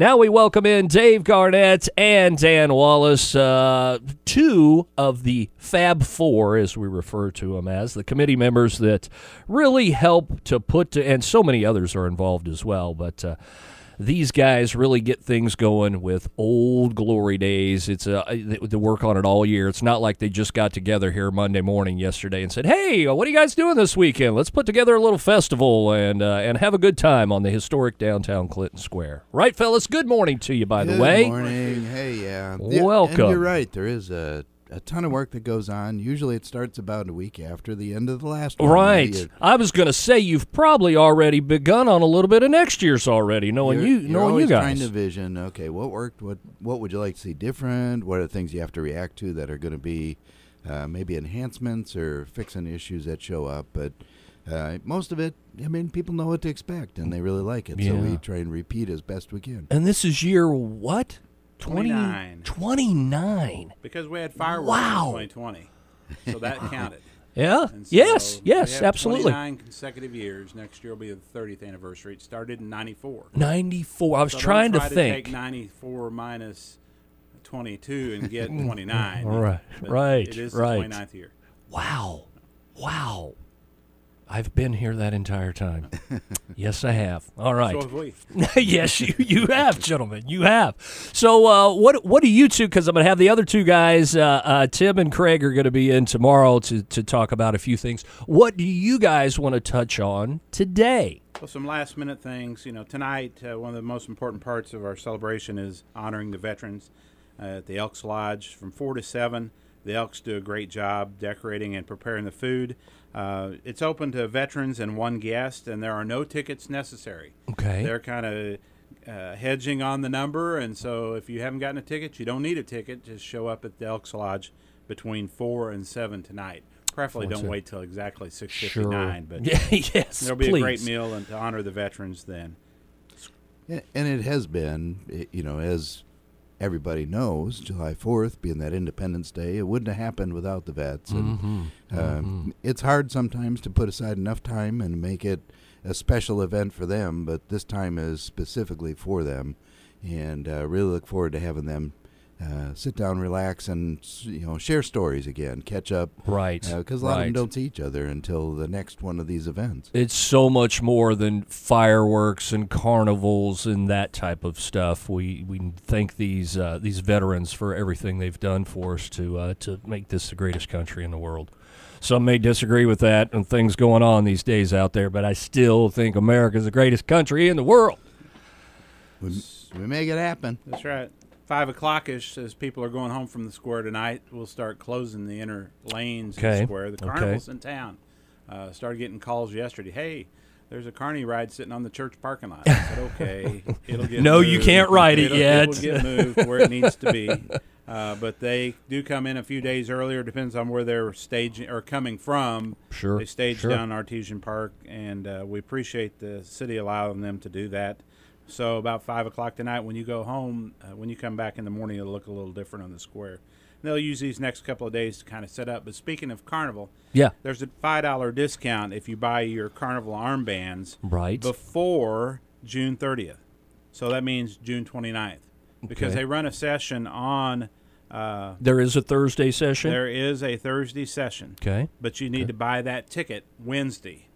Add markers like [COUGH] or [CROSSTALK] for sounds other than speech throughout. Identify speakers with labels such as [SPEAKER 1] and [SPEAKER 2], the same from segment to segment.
[SPEAKER 1] Now we welcome in Dave Garnett and Dan Wallace, uh, two of the Fab Four, as we refer to them as, the committee members that really help to put to, and so many others are involved as well, but. Uh, these guys really get things going with olde glory days. It's a they work on it all year. It's not like they just got together here Monday morning yesterday and said, "Hey, what are you guys doing this weekend? Let's put together a little festival and uh, and have a good time on the historic downtown Clinton Square." Right, fellas. Good morning to you, by
[SPEAKER 2] good
[SPEAKER 1] the way.
[SPEAKER 2] Good morning. Hey, yeah.
[SPEAKER 1] Welcome.
[SPEAKER 2] And you're right. There is a a ton of work that goes on. Usually, it starts about a week after the end of the last one.
[SPEAKER 1] Right.
[SPEAKER 2] You-
[SPEAKER 1] I was going to say you've probably already begun on a little bit of next year's already, knowing
[SPEAKER 2] you're,
[SPEAKER 1] you,
[SPEAKER 2] you're
[SPEAKER 1] knowing you guys.
[SPEAKER 2] trying to vision. Okay, what worked? What what would you like to see different? What are the things you have to react to that are going to be uh, maybe enhancements or fixing issues that show up? But uh, most of it, I mean, people know what to expect and they really like it. So we try and repeat as best we can.
[SPEAKER 1] and this is year what? 20
[SPEAKER 3] 29.
[SPEAKER 1] 29.
[SPEAKER 3] because we had fireworks
[SPEAKER 1] Wow.
[SPEAKER 3] in 2020, so that counted.
[SPEAKER 1] Yeah.
[SPEAKER 3] So
[SPEAKER 1] yes. Yes. Absolutely.
[SPEAKER 3] 29 consecutive years. Next year will be the 30th anniversary. It started in '94.
[SPEAKER 1] 94. I was
[SPEAKER 3] So
[SPEAKER 1] trying
[SPEAKER 3] try
[SPEAKER 1] to think.
[SPEAKER 3] take 94 minus 22 and get [LAUGHS] 29.
[SPEAKER 1] Right,
[SPEAKER 3] But
[SPEAKER 1] right,
[SPEAKER 3] It is
[SPEAKER 1] right.
[SPEAKER 3] the 29th year.
[SPEAKER 1] Wow. Wow. I've been here that entire time. [LAUGHS] yes, I have. All right.
[SPEAKER 3] So have we. [LAUGHS]
[SPEAKER 1] yes, you, you have, gentlemen. You have. So, uh, what what do you two? Because I'm going to have the other two guys, uh, uh, Tim and Craig, are going to be in tomorrow to to talk about a few things. What do you guys want to touch on today?
[SPEAKER 3] Well, some last minute things. You know, tonight, uh, one of the most important parts of our celebration is honoring the veterans uh, at the Elks Lodge from 4 to 7. The Elks do a great job decorating and preparing the food. Uh, it's open to veterans and one guest, and there are no tickets necessary.
[SPEAKER 1] Okay.
[SPEAKER 3] They're kind of uh, hedging on the number, and so if you haven't gotten a ticket, you don't need a ticket. Just show up at the Elks Lodge between 4 and 7 tonight. Preferably
[SPEAKER 1] Four
[SPEAKER 3] don't wait till exactly 6.59,
[SPEAKER 1] Sure.
[SPEAKER 3] but [LAUGHS]
[SPEAKER 1] Yeah, yes.
[SPEAKER 3] There'll be
[SPEAKER 1] please.
[SPEAKER 3] a great meal and to honor the veterans then.
[SPEAKER 2] And it has been, you know, as everybody knows, July 4th being that Independence Day, it wouldn't have happened without the vets. And
[SPEAKER 1] Mm-hmm.
[SPEAKER 2] um, it's hard sometimes to put aside enough time and make it a special event for them, but this time is specifically for them. And uh, really look forward to having them uh, sit down, relax, and you know share stories again, catch up,
[SPEAKER 1] Right.
[SPEAKER 2] because a lot of them don't see each other until the next one of these events.
[SPEAKER 1] It's so much more than fireworks and carnivals and that type of stuff. We we thank these uh, these veterans for everything they've done for us to uh, to make this the greatest country in the world. Some may disagree with that and things going on these days out there, but I still think America is the greatest country in the world.
[SPEAKER 2] We, we make it happen.
[SPEAKER 3] That's right. Five o'clock ish, as people are going home from the square tonight, we'll start closing the inner lanes of the square. The
[SPEAKER 1] okay.
[SPEAKER 3] carnival's in town. Uh, started getting calls yesterday. Hey, there's a carny ride sitting on the church parking lot. I said, [LAUGHS] okay, it'll get
[SPEAKER 1] No, you can't ride it
[SPEAKER 3] It'll-
[SPEAKER 1] yet.
[SPEAKER 3] It will get moved where it needs to be. Uh, but they do come in a few days earlier. Depends on where they're staging or coming from.
[SPEAKER 1] Sure,
[SPEAKER 3] They stage
[SPEAKER 1] sure.
[SPEAKER 3] down Artesian Park, and uh, we appreciate the city allowing them to do that. So about five o'clock tonight, when you go home, uh, when you come back in the morning, it'll look a little different on the square. And they'll use these next couple of days to kind of set up. But speaking of carnival,
[SPEAKER 1] Yeah,
[SPEAKER 3] there's a five dollar discount if you buy your carnival armbands
[SPEAKER 1] right.
[SPEAKER 3] before June 30th. So that means June 29th, because
[SPEAKER 1] Okay.
[SPEAKER 3] they run a session on. Uh,
[SPEAKER 1] there is a Thursday session.
[SPEAKER 3] there is a Thursday session
[SPEAKER 1] Okay.
[SPEAKER 3] but you need to buy that ticket Wednesday.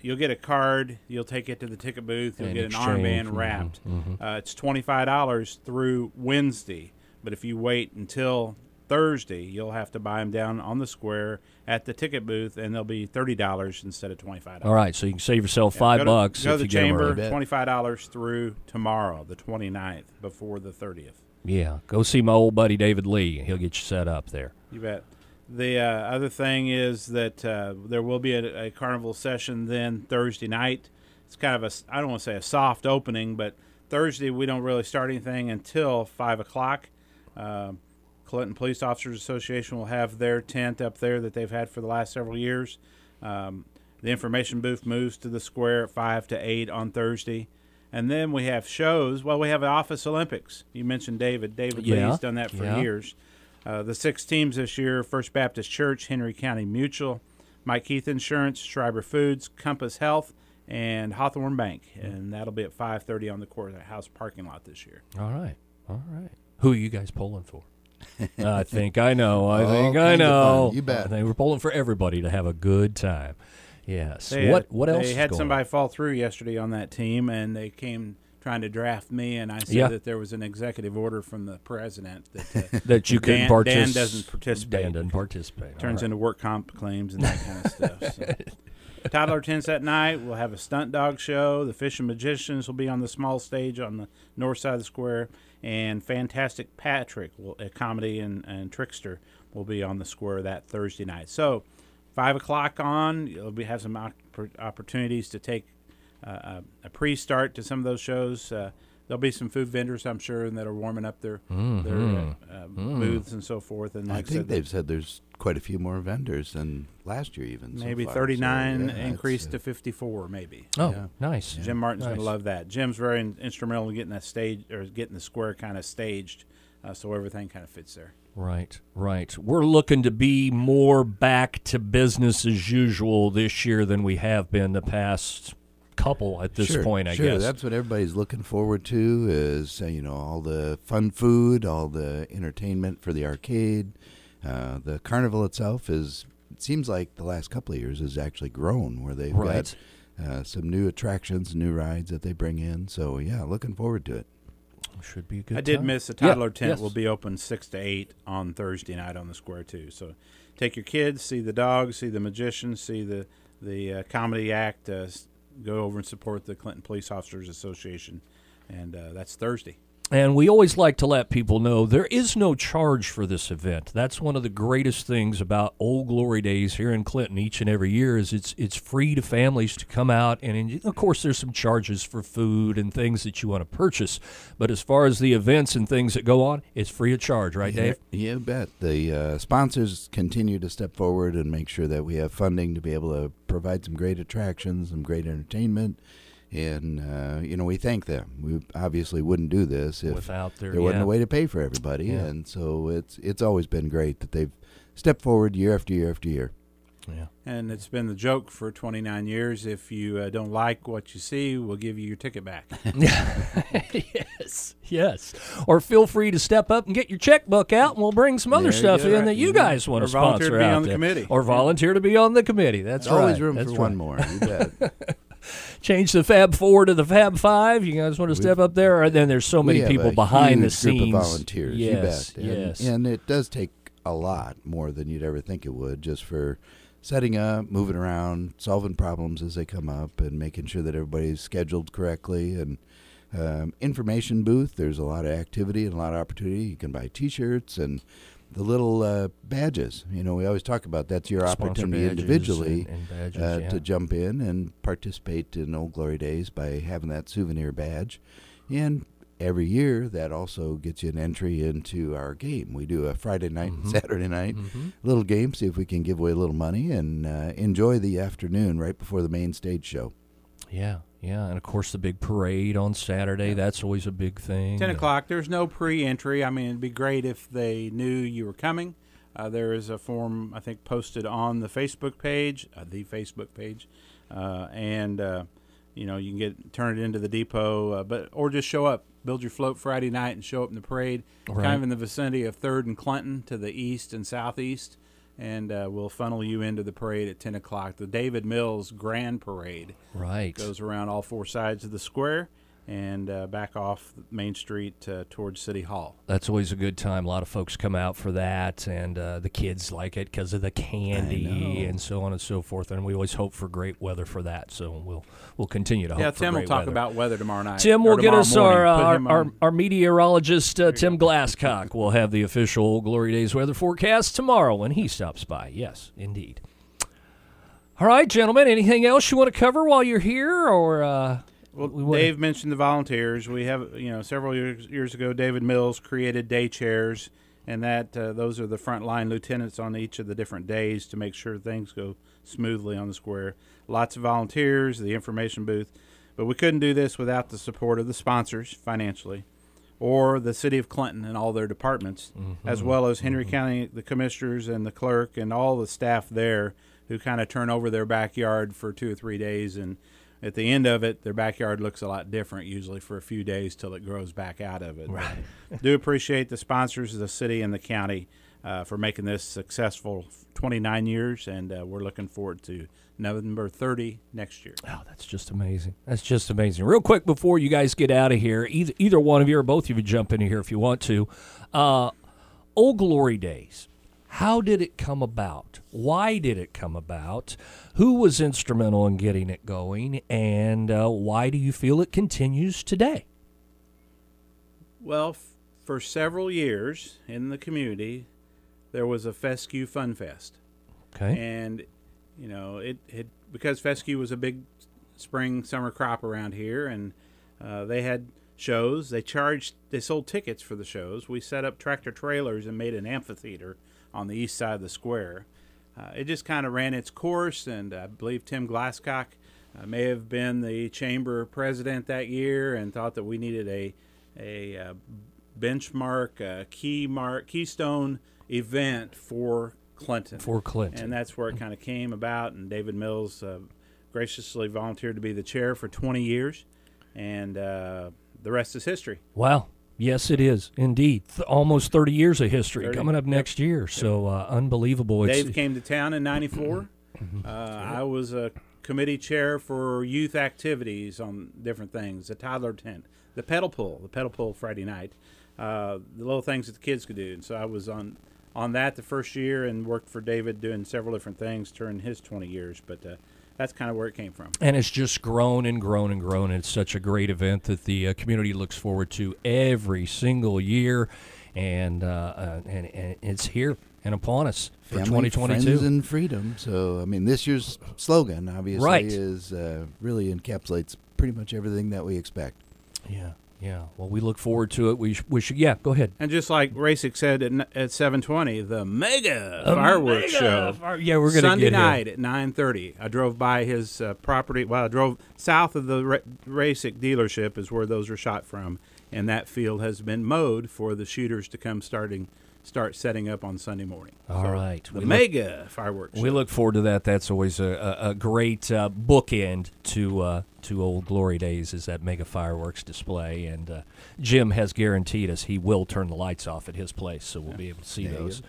[SPEAKER 3] You'll get a card. You'll take it to the ticket booth. You'll
[SPEAKER 1] In
[SPEAKER 3] get an
[SPEAKER 1] exchange,
[SPEAKER 3] armband
[SPEAKER 1] mhm,
[SPEAKER 3] wrapped. Uh, it's twenty five dollars through Wednesday, but if you wait until Thursday, you'll have to buy them down on the square at the ticket booth, and they'll be thirty dollars instead of twenty five
[SPEAKER 1] All
[SPEAKER 3] dollars.
[SPEAKER 1] right, so you can save yourself five
[SPEAKER 3] go to,
[SPEAKER 1] bucks
[SPEAKER 3] Go to
[SPEAKER 1] you
[SPEAKER 3] the
[SPEAKER 1] get 'em
[SPEAKER 3] chamber. Twenty five dollars through tomorrow, the 29th, before the thirtieth.
[SPEAKER 1] Yeah, go see my old buddy David Lee. He'll get you set up there.
[SPEAKER 3] You bet. The uh, other thing is that uh, there will be a, a carnival session then Thursday night. It's kind of a I don't want to say a soft opening, but Thursday we don't really start anything until 5 o'clock. Uh, Clinton Police Officers Association will have their tent up there that they've had for the last several years. Um, the information booth moves to the square at 5 to 8 on Thursday. And then we have shows. Well, we have Office Olympics. You mentioned David. David
[SPEAKER 1] Yeah,
[SPEAKER 3] Lee's done that for
[SPEAKER 1] yeah.
[SPEAKER 3] years. Uh, the six teams this year First Baptist Church, Henry County Mutual, Mike Keith Insurance, Schreiber Foods, Compass Health, and Hawthorne Bank, and that'll be at 5:30 on the courthouse parking lot this year.
[SPEAKER 1] All right. All right. Who are you guys polling for? [LAUGHS] I think I know. I
[SPEAKER 2] All
[SPEAKER 1] think I know.
[SPEAKER 2] You bet.
[SPEAKER 1] I think we're polling for everybody to have a good time. Yes.
[SPEAKER 3] They
[SPEAKER 1] what
[SPEAKER 3] had,
[SPEAKER 1] what else?
[SPEAKER 3] They
[SPEAKER 1] is
[SPEAKER 3] had
[SPEAKER 1] going
[SPEAKER 3] somebody
[SPEAKER 1] on?
[SPEAKER 3] fall through yesterday on that team, and they came trying to draft me, and I said
[SPEAKER 1] Yeah.
[SPEAKER 3] that there was an executive order from the president that uh, [LAUGHS]
[SPEAKER 1] that you can participate.
[SPEAKER 3] Dan doesn't participate.
[SPEAKER 1] Dan doesn't participate.
[SPEAKER 3] turns
[SPEAKER 1] right.
[SPEAKER 3] into work comp claims and that kind of stuff. So. [LAUGHS] Toddler tents that night. We'll have a stunt dog show. The Fish and Magicians will be on the small stage on the north side of the square, and Fantastic Patrick, will, a comedy and, and trickster, will be on the square that Thursday night. So, five o'clock on, we'll have some opp- opportunities to take a, a pre-start to some of those shows. Uh, there'll be some food vendors, I'm sure, and that are warming up their their uh, uh, booths and so forth. And
[SPEAKER 2] I think
[SPEAKER 3] said,
[SPEAKER 2] they've said there's quite a few more vendors than last year, even.
[SPEAKER 3] maybe
[SPEAKER 2] far.
[SPEAKER 3] 39
[SPEAKER 2] So, yeah,
[SPEAKER 3] increased to
[SPEAKER 2] uh,
[SPEAKER 3] 54 maybe
[SPEAKER 1] Oh,
[SPEAKER 2] Yeah.
[SPEAKER 1] nice.
[SPEAKER 3] jim martin's gonna love that jim's very in- instrumental in getting that stage or getting the square kind of staged uh, so everything kind of fits there
[SPEAKER 1] Right, right. We're looking to be more back to business as usual this year than we have been the past couple at this
[SPEAKER 2] sure,
[SPEAKER 1] point, I
[SPEAKER 2] sure.
[SPEAKER 1] guess.
[SPEAKER 2] That's what everybody's looking forward to is, uh, you know, all the fun food, all the entertainment for the arcade. Uh, the carnival itself is, it seems like the last couple of years has actually grown where they've
[SPEAKER 1] Right.
[SPEAKER 2] got uh, some new attractions, new rides that they bring in. So, yeah, looking forward to it.
[SPEAKER 1] Should be a good.
[SPEAKER 3] i did
[SPEAKER 1] time.
[SPEAKER 3] miss the
[SPEAKER 1] Yeah,
[SPEAKER 3] toddler tent
[SPEAKER 1] yes.
[SPEAKER 3] will be open 6 to 8 on thursday night on the square too so take your kids see the dogs see the magicians see the the uh, comedy act uh, s- go over and support the clinton police officers association. And uh, that's thursday
[SPEAKER 1] And we always like to let people know there is no charge for this event. That's one of the greatest things about Olde Glory Days here in Clinton each and every year is it's it's free to families to come out and of course there's some charges for food and things that you want to purchase. But as far as the events and things that go on, it's free of charge, right,
[SPEAKER 2] Yeah,
[SPEAKER 1] Dave?
[SPEAKER 2] You bet. The uh, sponsors continue to step forward and make sure that we have funding to be able to provide some great attractions, some great entertainment. And, uh, you know, we thank them. We obviously wouldn't do this if
[SPEAKER 1] Without their
[SPEAKER 2] there wasn't
[SPEAKER 1] yeah.
[SPEAKER 2] a way to pay for everybody.
[SPEAKER 1] Yeah.
[SPEAKER 2] And so it's it's always been great that they've stepped forward year after year after year.
[SPEAKER 1] Yeah.
[SPEAKER 3] And it's been the joke for 29 years. If you uh, don't like what you see, we'll give you your ticket back. [LAUGHS]
[SPEAKER 1] yes, yes. Or feel free to step up and get your checkbook out, and we'll bring some other
[SPEAKER 2] There
[SPEAKER 1] stuff
[SPEAKER 2] go.
[SPEAKER 1] in that you guys want
[SPEAKER 3] Or
[SPEAKER 1] to
[SPEAKER 3] volunteer
[SPEAKER 1] sponsor
[SPEAKER 3] to be
[SPEAKER 1] out
[SPEAKER 3] on the
[SPEAKER 1] there.
[SPEAKER 3] committee.
[SPEAKER 1] or volunteer to be on the committee. That's
[SPEAKER 2] There's always room
[SPEAKER 1] That's
[SPEAKER 2] for one
[SPEAKER 1] right.
[SPEAKER 2] more. [LAUGHS]
[SPEAKER 1] Change the Fab Four to the Fab Five. You guys want to step up there? Or then there's so many
[SPEAKER 2] we have people
[SPEAKER 1] people behind the scenes.
[SPEAKER 2] Group of volunteers.
[SPEAKER 1] Yes,
[SPEAKER 2] you bet. And,
[SPEAKER 1] yes.
[SPEAKER 2] and it does take a lot more than you'd ever think it would, just for setting up, moving around, solving problems as they come up, and making sure that everybody's scheduled correctly. And um, information booth. There's a lot of activity and a lot of opportunity. You can buy T-shirts and the little uh, badges. You know, we always talk about that's your
[SPEAKER 1] Sponsor
[SPEAKER 2] opportunity individually
[SPEAKER 1] and, and badges,
[SPEAKER 2] uh,
[SPEAKER 1] yeah.
[SPEAKER 2] to jump in and participate in Olde Glory Days by having that souvenir badge. And every year, that also gets you an entry into our game. We do a Friday night
[SPEAKER 1] Mhm.
[SPEAKER 2] and Saturday night
[SPEAKER 1] Mhm.
[SPEAKER 2] little game, see if we can give away a little money and uh, enjoy the afternoon right before the main stage show.
[SPEAKER 1] Yeah, yeah, and of course the big parade on Saturday. That's always a big thing.
[SPEAKER 3] 10
[SPEAKER 1] Uh,
[SPEAKER 3] o'clock. There's no pre-entry. I mean, it'd be great if they knew you were coming. Uh, there is a form I think posted on the Facebook page, uh, the Facebook page, uh, and uh, you know you can get turn it into the depot, uh, but or just show up, build your float Friday night, and show up in the parade,
[SPEAKER 1] Right.
[SPEAKER 3] kind of in the vicinity of Third and Clinton to the east and southeast, and uh, we'll funnel you into the parade at 10 o'clock. The David Mills Grand Parade
[SPEAKER 1] Right.
[SPEAKER 3] goes around all four sides of the square and uh, back off Main Street uh, towards City Hall.
[SPEAKER 1] That's always a good time. A lot of folks come out for that, and uh, the kids like it because of the candy and so on and so forth. And we always hope for great weather for that. So we'll we'll continue to hope for that.
[SPEAKER 3] yeah, Tim will talk
[SPEAKER 1] weather.
[SPEAKER 3] about weather tomorrow night.
[SPEAKER 1] Tim will get us our,
[SPEAKER 3] morning.
[SPEAKER 1] uh, our, our our meteorologist uh, Tim Glasscock will have the official Glory Days weather forecast tomorrow when he stops by. Yes, indeed. All right, gentlemen. Anything else you want to cover while you're here, or uh,
[SPEAKER 3] Well,
[SPEAKER 1] we
[SPEAKER 3] Dave mentioned the volunteers. We have, you know, several years, years ago, David Mills created day chairs, and that uh, those are the frontline lieutenants on each of the different days to make sure things go smoothly on the square. Lots of volunteers, the information booth, but we couldn't do this without the support of the sponsors financially, or the city of Clinton and all their departments, as well as Henry County, the commissioners and the clerk and all the staff there who kind of turn over their backyard for two or three days and at the end of it, their backyard looks a lot different usually for a few days till it grows back out of it.
[SPEAKER 1] Right. [LAUGHS]
[SPEAKER 3] Do appreciate the sponsors of the city and the county uh, for making this successful 29 years, and uh, we're looking forward to November 30 next year.
[SPEAKER 1] Oh, that's just amazing. That's just amazing. Real quick before you guys get out of here, either, either one of you or both of you jump into here if you want to. Uh, Olde Glory Days. How did it come about? Why did it come about? Who was instrumental in getting it going? And uh, why do you feel it continues today?
[SPEAKER 3] Well, f- for several years in the community, there was a Fescue Fun Fest.
[SPEAKER 1] Okay.
[SPEAKER 3] and you know it had because fescue was a big spring summer crop around here and uh, they had shows they charged they sold tickets for the shows we set up tractor trailers and made an amphitheater on the east side of the square uh, it just kind of ran its course and i believe tim glasscock uh, may have been the chamber president that year and thought that we needed a a uh, benchmark uh, key mark keystone event for clinton
[SPEAKER 1] For Clinton.
[SPEAKER 3] and that's where it kind of came about. And David Mills uh, graciously volunteered to be the chair for 20 years, and uh, the rest is history.
[SPEAKER 1] Wow. Yes, it is indeed. Th- almost 30 years of history
[SPEAKER 3] 30,
[SPEAKER 1] coming up next year. So uh, unbelievable. It's,
[SPEAKER 3] Dave came to town in '94. uh, I was a committee chair for youth activities on different things, the toddler tent, the pedal pull, the pedal pull Friday night, uh, the little things that the kids could do. And so I was on on that the first year and worked for David doing several different things during his 20 years. But uh, that's kind of where it came from.
[SPEAKER 1] And it's just grown and grown and grown. It's such a great event that the uh, community looks forward to every single year, and uh, uh, and, and it's here and upon us for
[SPEAKER 2] Family,
[SPEAKER 1] 2022.
[SPEAKER 2] friends, and freedom. So, I mean, this year's slogan obviously
[SPEAKER 1] Right.
[SPEAKER 2] is uh, really encapsulates pretty much everything that we expect.
[SPEAKER 1] yeah, yeah. Well, we look forward to it. We sh- we should. Yeah, go ahead.
[SPEAKER 3] And just like Rasick said at, n- at 7:20, the mega
[SPEAKER 1] A
[SPEAKER 3] fireworks
[SPEAKER 1] mega
[SPEAKER 3] show
[SPEAKER 1] fire- yeah, we're gonna
[SPEAKER 3] Sunday
[SPEAKER 1] get here.
[SPEAKER 3] night at 9:30. I drove by his uh, property. Well, I drove south of the Ra- Rasick dealership is where those were shot from, and that field has been mowed for the shooters to come starting start setting up on Sunday morning.
[SPEAKER 1] All
[SPEAKER 3] So,
[SPEAKER 1] right.
[SPEAKER 3] the
[SPEAKER 1] We look-
[SPEAKER 3] mega fireworks.
[SPEAKER 1] We look forward to that. That's always a, a, a great uh, bookend to uh, to olde glory days. Is that mega fireworks display? And uh, Jim has guaranteed us he will turn the lights off at his place, so we'll be able to see
[SPEAKER 2] There
[SPEAKER 1] those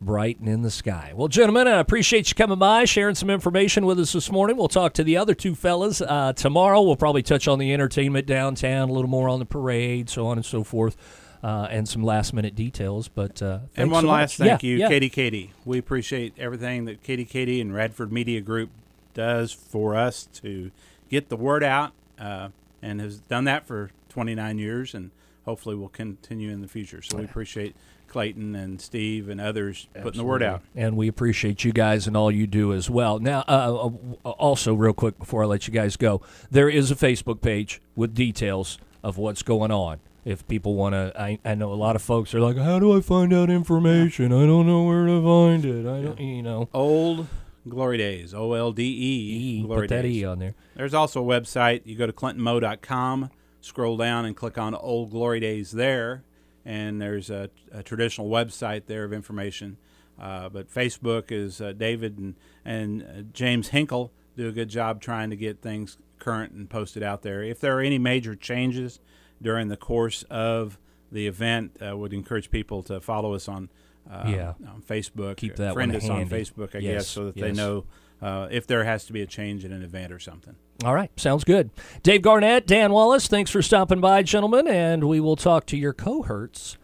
[SPEAKER 1] bright and in the sky. Well, gentlemen, I appreciate you coming by, sharing some information with us this morning. We'll talk to the other two fellas uh, tomorrow. We'll probably touch on the entertainment downtown, a little more on the parade, so on and so forth. Uh, and some last minute details, but uh,
[SPEAKER 3] And one
[SPEAKER 1] so
[SPEAKER 3] last
[SPEAKER 1] much.
[SPEAKER 3] thank
[SPEAKER 1] Yeah,
[SPEAKER 3] you,
[SPEAKER 1] yeah.
[SPEAKER 3] Katie Katie. We appreciate everything that KDKD and Radford Media Group does for us to get the word out, uh, and has done that for 29 years, and hopefully will continue in the future. So we appreciate Clayton and Steve and others putting the word out.
[SPEAKER 1] and we appreciate you guys and all you do as well. Now, uh, uh, also, real quick before I let you guys go, there is a Facebook page with details of what's going on. If people want to, I, I know a lot of folks are like, "How do I find out information? I don't know where to find it. I don't, you know."
[SPEAKER 3] Old Glory Days, O L D E. Glory
[SPEAKER 1] put that
[SPEAKER 3] Days.
[SPEAKER 1] E on there.
[SPEAKER 3] There's also a website. You go to clintonmo.com, scroll down and click on Olde Glory Days there, and there's a, a traditional website there of information. Uh, but Facebook is uh, David and, and uh, James Hinkle do a good job trying to get things current and posted out there. If there are any major changes during the course of the event, I would encourage people to follow us on uh,
[SPEAKER 1] Yeah.
[SPEAKER 3] on Facebook.
[SPEAKER 1] Keep that
[SPEAKER 3] friend
[SPEAKER 1] one
[SPEAKER 3] us on. Facebook, I
[SPEAKER 1] Yes,
[SPEAKER 3] guess, so that they know uh, if there has to be a change in an event or something.
[SPEAKER 1] All right, sounds good. Dave Garnett, Dan Wallace, thanks for stopping by, gentlemen, and we will talk to your cohorts,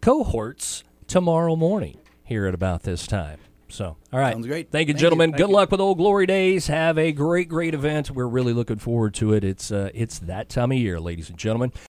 [SPEAKER 1] cohorts tomorrow morning here at about this time. So, all right.
[SPEAKER 2] Sounds great.
[SPEAKER 1] Thank you,
[SPEAKER 2] Thank
[SPEAKER 1] gentlemen.
[SPEAKER 2] you.
[SPEAKER 1] Good luck with Olde Glory Days. Have a great, great event. We're really looking forward to it. It's uh, it's that time of year, ladies and gentlemen.